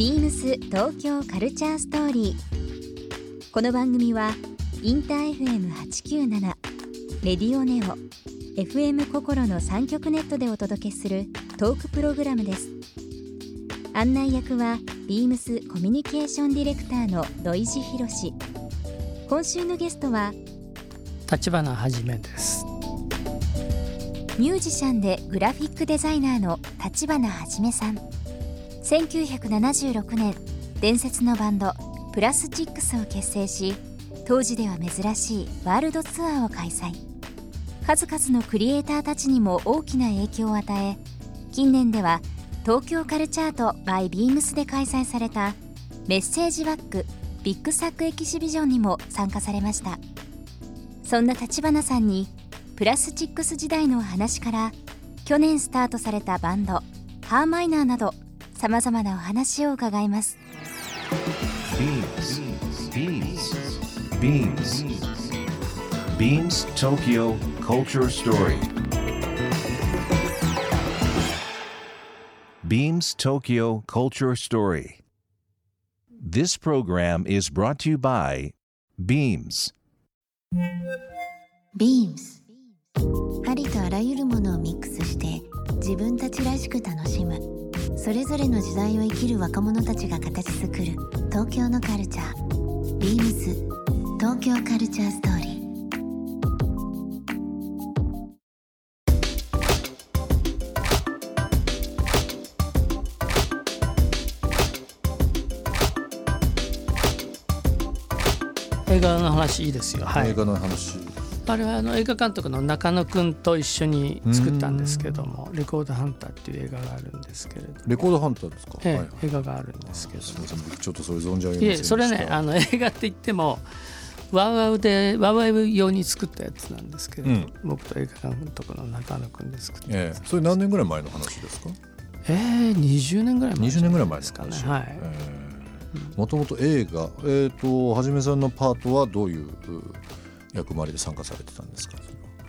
ビームス東京カルチャーストーリー。この番組はインター FM897 レディオネオ FM 心の三極ネットでお届けするトークプログラムです。案内役はビームスコミュニケーションディレクターの土井博志。今週のゲストは立花はじめですミュージシャンでグラフィックデザイナーの立花はじめさん1976年伝説のバンドプラスチックスを結成し当時では珍しいワールドツアーを開催。数々のクリエイターたちにも大きな影響を与え近年では東京カルチャート by ビームスで開催されたメッセージバックビッグサックエキシビジョンにも参加されました。そんな立花さんにプラスチックス時代の話から去年スタートされたバンドハーマイナーなどさまざまなお話を伺います BeamsBeamsBeamsTokyo Culture Story Beams Tokyo Culture Story This program is brought to you by Beams ビームスありとあらゆるものをミックスして自分たちらしく楽しむそれぞれの時代を生きる若者たちが形作る東京のカルチャー。ビームス。東京カルチャーストーリー。映画の話いいですよ。はい。映画の話あれはあの映画監督の中野くんと一緒に作ったんですけども「レコードハンター」っていう映画があるんですけれど。レコードハンターですか、ええはい映画があるんですけど。すみません僕ちょっとそれ存じ上げませんいでした。えそれねあの映画って言ってもワウワウでワウワウ用に作ったやつなんですけれど、うん。僕と映画監督の中野くんで作ったええそれ何年ぐらい前の話ですか？えー、20年ぐらい前20年ぐらい前ですかね。はい、もともと映画えっ、とはじめさんのパートはどういうう役回りで参加されてたんですか、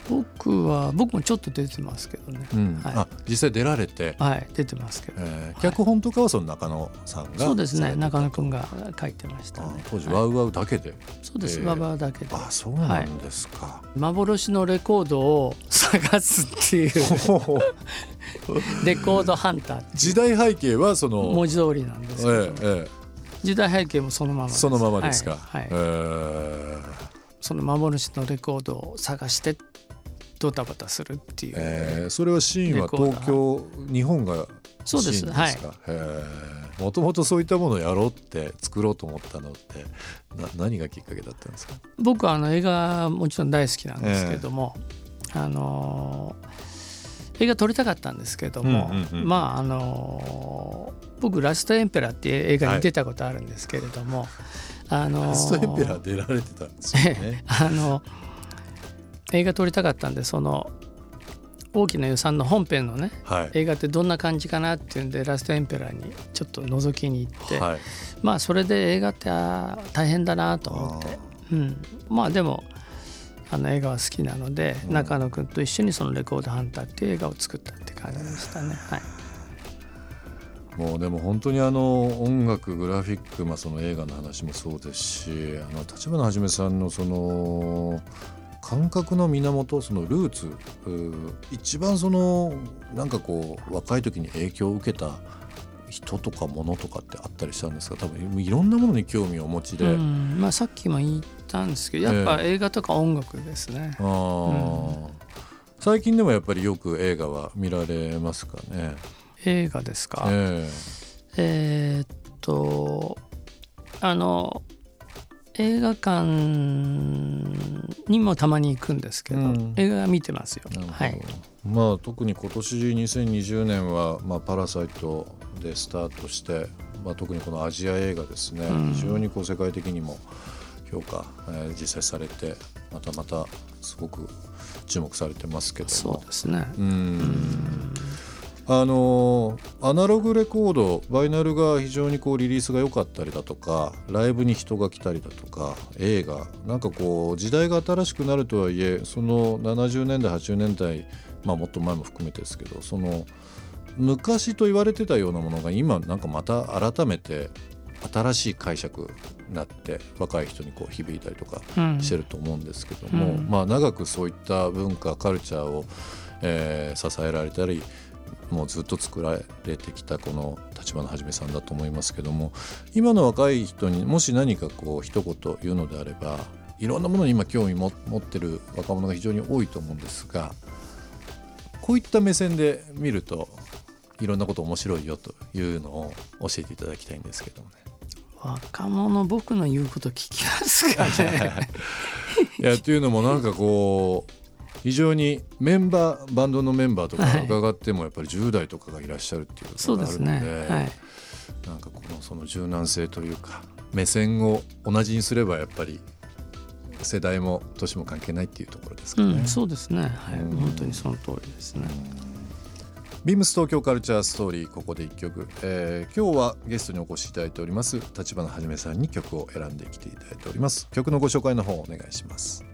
僕は僕もちょっと出てますけどね、うん。はい。あ実際出られて、はい出てますけど、えー脚本とかはその中野さんがそうですね中野くんが書いてましたあね当時はい。ワウワウだけで、そうです、えー。ワウワウだけで。あそうなんですか、幻のレコードを探すっていう。レコードハンター時代背景はその文字通りなんですけど、えええ時代背景もそのままです。えそのままですか、はいはい。えーその幻のレコードを探してドタバタするっていう、えーそれはシーンは東京日本がそうです。シーンですか、もともとそういったものをやろうって作ろうと思ったのってな何がきっかけだったんですか？僕はあの映画もちろん大好きなんですけれども、あのー映画撮りたかったんですけれども、うんうんうんまああのー僕「ラストエンペラー」っていう映画に出たことあるんですけれども、あのーラストエンペラー出られてたんですよね。あの映画撮りたかったんでその大きな予算の本編のねはい。映画ってどんな感じかなっていうんで「ラストエンペラー」にちょっと覗きに行って、はい。まあそれで映画って大変だなと思って、うん、まあでもあの映画は好きなので、中野君と一緒にその「レコードハンター」っていう映画を作ったって感じでしたね。はいもうでも本当にあの音楽グラフィック、まあ、その映画の話もそうですしあの立花はじめさんのその感覚の源そのルーツ一番そのなんかこう若い時に影響を受けた人とか物とかってあったりしたんですか？多分いろんなものに興味をお持ちで、うん。まあ、さっきも言ったんですけどやっぱ映画とか音楽ですね。あー。最近でもやっぱりよく映画は見られますかね？映画ですか、ええ。ーっとあの映画館にもたまに行くんですけど、うん。映画見てますよ。はい、まあ特に今年2020年は、まあ、パラサイトでスタートして、まあ、特にこのアジア映画ですね、うん。非常にこう世界的にも評価、えー実際されてまたまたすごく注目されてますけどそうもですね。うんあのアナログレコードバイナルが非常にこうリリースが良かったりだとかライブに人が来たりだとか映画なんかこう時代が新しくなるとはいえその70年代80年代、まあ、もっと前も含めてですけどその昔と言われてたようなものが今なんかまた改めて新しい解釈になって若い人にこう響いたりとかうん。してると思うんですけども、うん。まあ長くそういった文化カルチャーを、えー支えられたりもうずっと作られてきたこの立花はじめさんだと思いますけども今の若い人にもし何かこう一言言うのであればいろんなものに今興味も持ってる若者が非常に多いと思うんですがこういった目線で見るといろんなこと面白いよというのを教えていただきたいんですけどもね。若者僕の言うこと聞きますかね いやというのもなんかこう非常にメンバーバンドのメンバーとかはい。伺ってもやっぱり10代とかがいらっしゃるっていうそうですことがあるのでね。はい。なんかこのその柔軟性というか目線を同じにすればやっぱり世代も年も関係ないっていうところですかね。うん、そうですね、はい、うん。本当にその通りですね。ビームス東京カルチャーストーリーここで一曲、えー今日はゲストにお越しいただいております立花はじめさんに曲を選んできていただいております。曲のご紹介の方お願いします。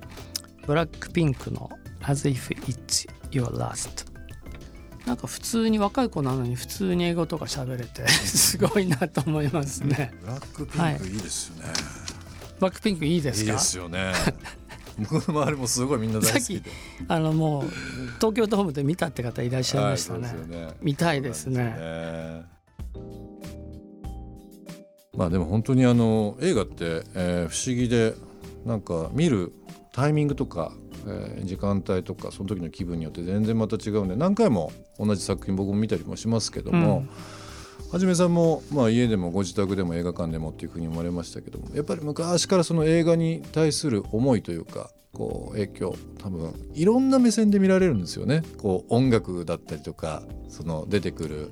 ブラックピンクの As if it's your last. なんか普通に若い子なのに普通に英語とか喋れて すごいなと思いますね。ブラックピはいンクいいですよね、ブラックピンクいいですか？いいですよね。僕の周りもすごいみんな大好きで。あのもう東京ドームで見たって方いらっしゃいましたね。はいね。見たいですね。ね。まあでも本当にあの映画って、えー不思議でなんか見るタイミングとか、えー時間帯とかその時の気分によって全然また違うんで何回も同じ作品僕も見たりもしますけども、はじめさんも、まあ、家でもご自宅でも映画館でもっていうふうに思われましたけどもやっぱり昔からその映画に対する思いというかこう影響多分いろんな目線で見られるんですよね。こう音楽だったりとかその出てくる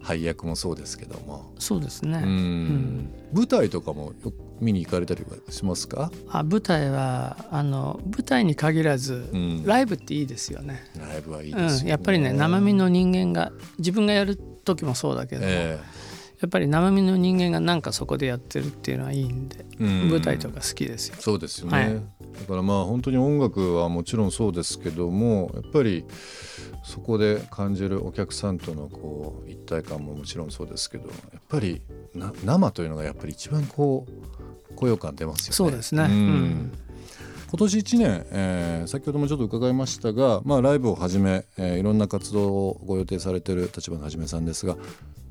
配役もそうですけども、そうですね。うんん舞台とかもよく見に行かれたりはしますか、あ舞台はあの舞台に限らず、うんライブっていいですよね。ライブはいいうん、ですよね。やっぱりね生身の人間が自分がやる時もそうだけど、えやっぱり生身の人間がなんかそこでやってるっていうのはいいんで、えうん舞台とか好きですよ。そうですよね、はいだからまあ本当に音楽はもちろんそうですけどもやっぱりそこで感じるお客さんとのこう一体感ももちろんそうですけどやっぱりな生というのがやっぱり一番こう高揚感出ますよね。そうですね。ううんん今年1年、えー先ほどもちょっと伺いましたが、まあ、ライブをはじめ、えーいろんな活動をご予定されている立花はじめさんですが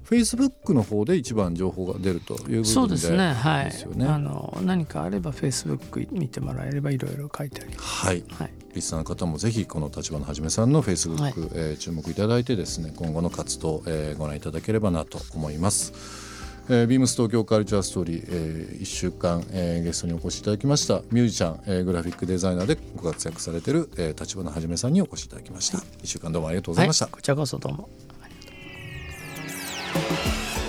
Facebook の方で一番情報が出るという部分でそうですね。はい。ですよねあの何かあれば Facebook 見てもらえればいろいろ書いてあります。はいはい。リスナーの方もぜひこの立花はじめさんの Facebook、はいえー注目いただいてですね今後の活動、えーご覧いただければなと思います。えービームス東京カルチャーストーリー、え1週間、えーゲストにお越しいただきましたミュージシャン、えーグラフィックデザイナーでご活躍されている、えー、立花はじめさんにお越しいただきました。1週間どうもありがとうございました。はい、こちらこそどうも。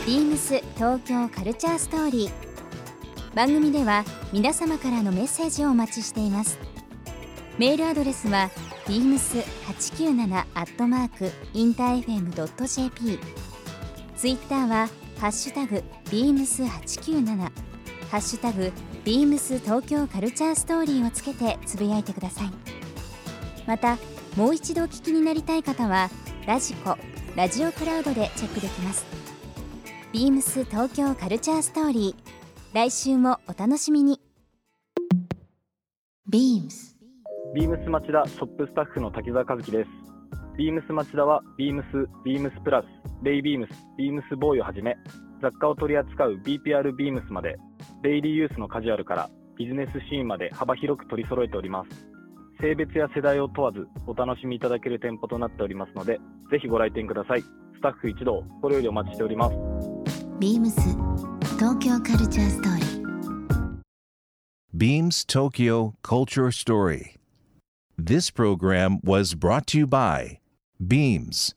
ビームス東京カルチャーストーリー番組では皆様からのメッセージをお待ちしていますメールアドレスは beams897 アットマークインター FM.jp ツイッターはハッシュタグ beams897 ハッシュタグ beams 東京カルチャーストーリーをつけてつぶやいてください。またもう一度お聞きになりたい方はラジコラジオクラウドでチェックできます。ビームス東京カルチャーストーリー。来週もお楽しみに。BEAMS ビームス町田ショップスタッフの滝沢和樹です。ビームス町田はビームス、ビームスプラス、レイビームス、ビームスボーイをはじめ、雑貨を取り扱う BPR ビームスまで、デイリーユースのカジュアルからビジネスシーンまで幅広く取り揃えております。性別や世代を問わずお楽しみいただける店舗となっておりますので、ぜひご来店ください。スタッフ一同、これよりお待ちしております。BEAMS 東京カルチャーストーリー Beams Tokyo Culture Story. This program was brought to you by Beams.